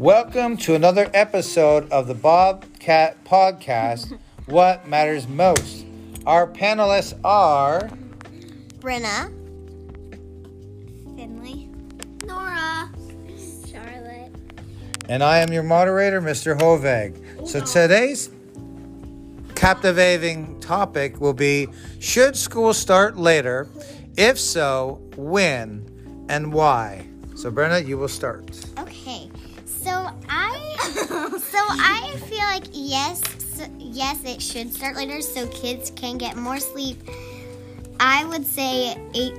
Welcome to another episode of the Bobcat Podcast What Matters Most. Our panelists are Brenna. Finley. Nora. Charlotte. and I am your moderator, Mr. Hoveg. So today's captivating topic will be Should school start later? If so, when and why? So, Brenna, you will start. Okay. So I feel like yes yes it should start later so kids can get more sleep. I would say eight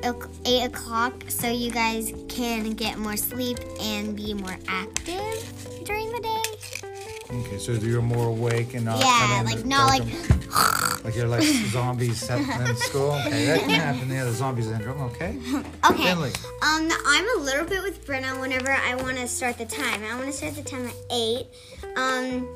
eight o'clock so you guys can get more sleep and be more active during the day. Okay, so you're more awake and not Yeah, like not like like you're like zombies in school. Okay, that can happen. Yeah, the zombie syndrome. Okay, Okay. Finley. Um, I'm a little bit with Brenna whenever I want to start the time. I want to start the time at eight. Um,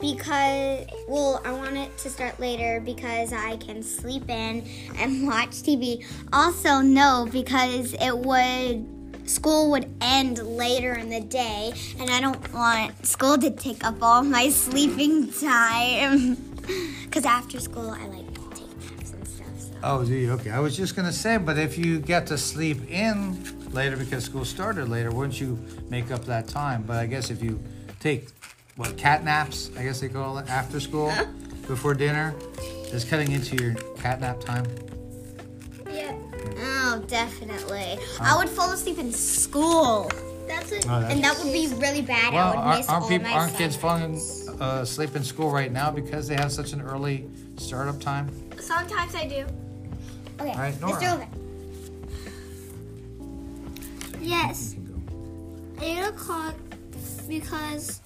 because well, I want it to start later because I can sleep in and watch TV. Also, no, because it would school would end later in the day, and I don't want school to take up all my sleeping time. Because after school, I like to take naps and stuff. So. Oh, do you? Okay, I was just gonna say, but if you get to sleep in later because school started later, wouldn't you make up that time? But I guess if you take what cat naps, I guess they call it after school, before dinner, is cutting into your cat nap time. Yeah. Hmm. Oh, definitely. I would fall asleep in school. That's it. Oh, that's- And that would be really bad. Well, I would aren't, miss aren't all people, my aren't kids falling uh, asleep in school right now because they have such an early startup time? Sometimes I do. Okay, All right, Nora. let's do it. Yes. You can go. 8 o'clock because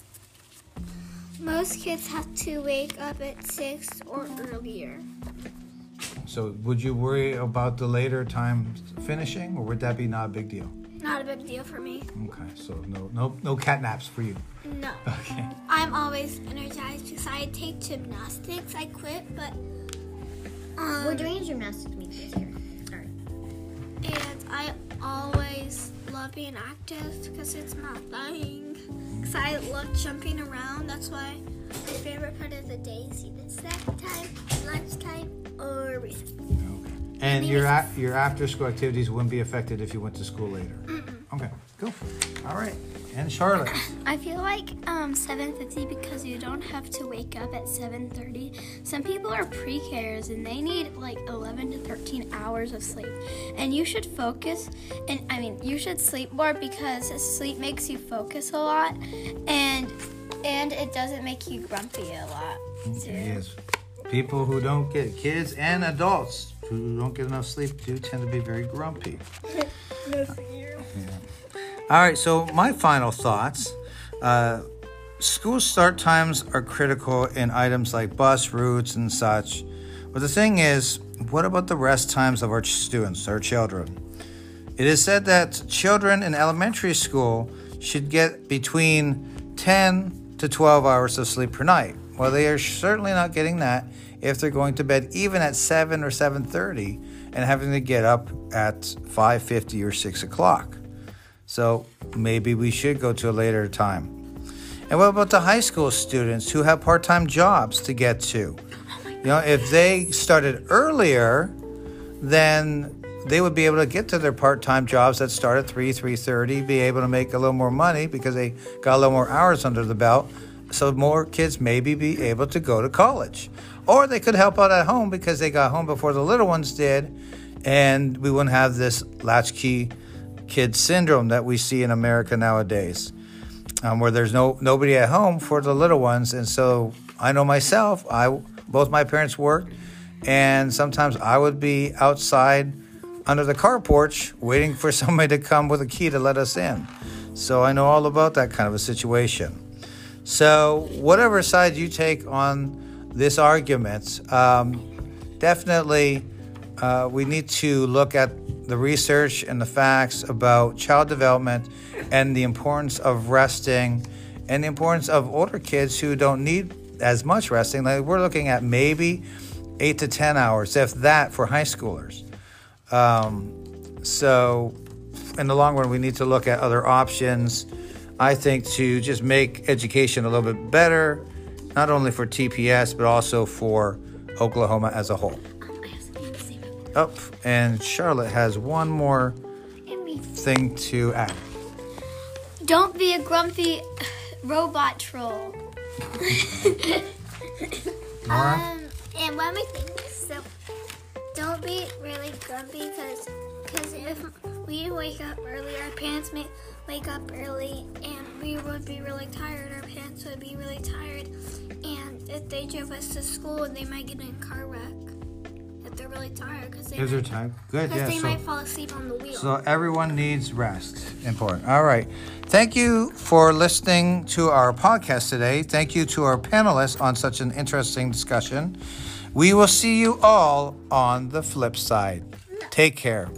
most kids have to wake up at 6 or earlier. So, would you worry about the later time finishing, or would that be not a big deal? Not a big deal for me. Okay, so no, no, no cat naps for you. No. Okay. I'm always energized because I take gymnastics. I quit, but um, We're doing a gymnastics meet this year. Sorry. and I always love being active because it's not dying. Because I love jumping around. That's why my favorite part of the day is either snack time, lunchtime, or recess. Okay. And your a- your after school activities wouldn't be affected if you went to school later. Okay, cool. All right. And Charlotte. I feel like um, 7:50 because you don't have to wake up at 7:30. Some people are pre-cares and they need like 11 to 13 hours of sleep. And you should focus and I mean, you should sleep more because sleep makes you focus a lot and and it doesn't make you grumpy a lot. Too. Yes. People who don't get kids and adults who don't get enough sleep do tend to be very grumpy. You. All right, so my final thoughts. Uh, school start times are critical in items like bus routes and such. But the thing is, what about the rest times of our students, our children? It is said that children in elementary school should get between 10 to 12 hours of sleep per night. Well, they are certainly not getting that if they're going to bed even at 7 or 7.30 and having to get up at 5.50 or 6 o'clock. So maybe we should go to a later time. And what about the high school students who have part time jobs to get to? Oh you know, if they started earlier, then they would be able to get to their part time jobs that start at 3, 3.30, be able to make a little more money because they got a little more hours under the belt. So more kids maybe be able to go to college. Or they could help out at home because they got home before the little ones did, and we wouldn't have this latchkey kid syndrome that we see in America nowadays, um, where there's no nobody at home for the little ones. And so I know myself, I both my parents worked, and sometimes I would be outside under the car porch waiting for somebody to come with a key to let us in. So I know all about that kind of a situation. So whatever side you take on this argument, um, definitely uh, we need to look at the research and the facts about child development and the importance of resting and the importance of older kids who don't need as much resting. Like we're looking at maybe eight to 10 hours, if that, for high schoolers. Um, so, in the long run, we need to look at other options I think, to just make education a little bit better, not only for TPS, but also for Oklahoma as a whole. Oh, and Charlotte has one more thing to add. Don't be a grumpy robot troll. Um, and one more thing, so don't be really grumpy because because if we wake up early, our parents may wake up early, and we would be really tired. Our parents would be really tired, and if they drove us to school, they might get in a car wreck if they're really tired because they, Is there might, time? Good, yeah. they So, might fall asleep on the wheel. so everyone needs rest. Important. All right. Thank you for listening to our podcast today. Thank you to our panelists on such an interesting discussion. We will see you all on the flip side. Take care.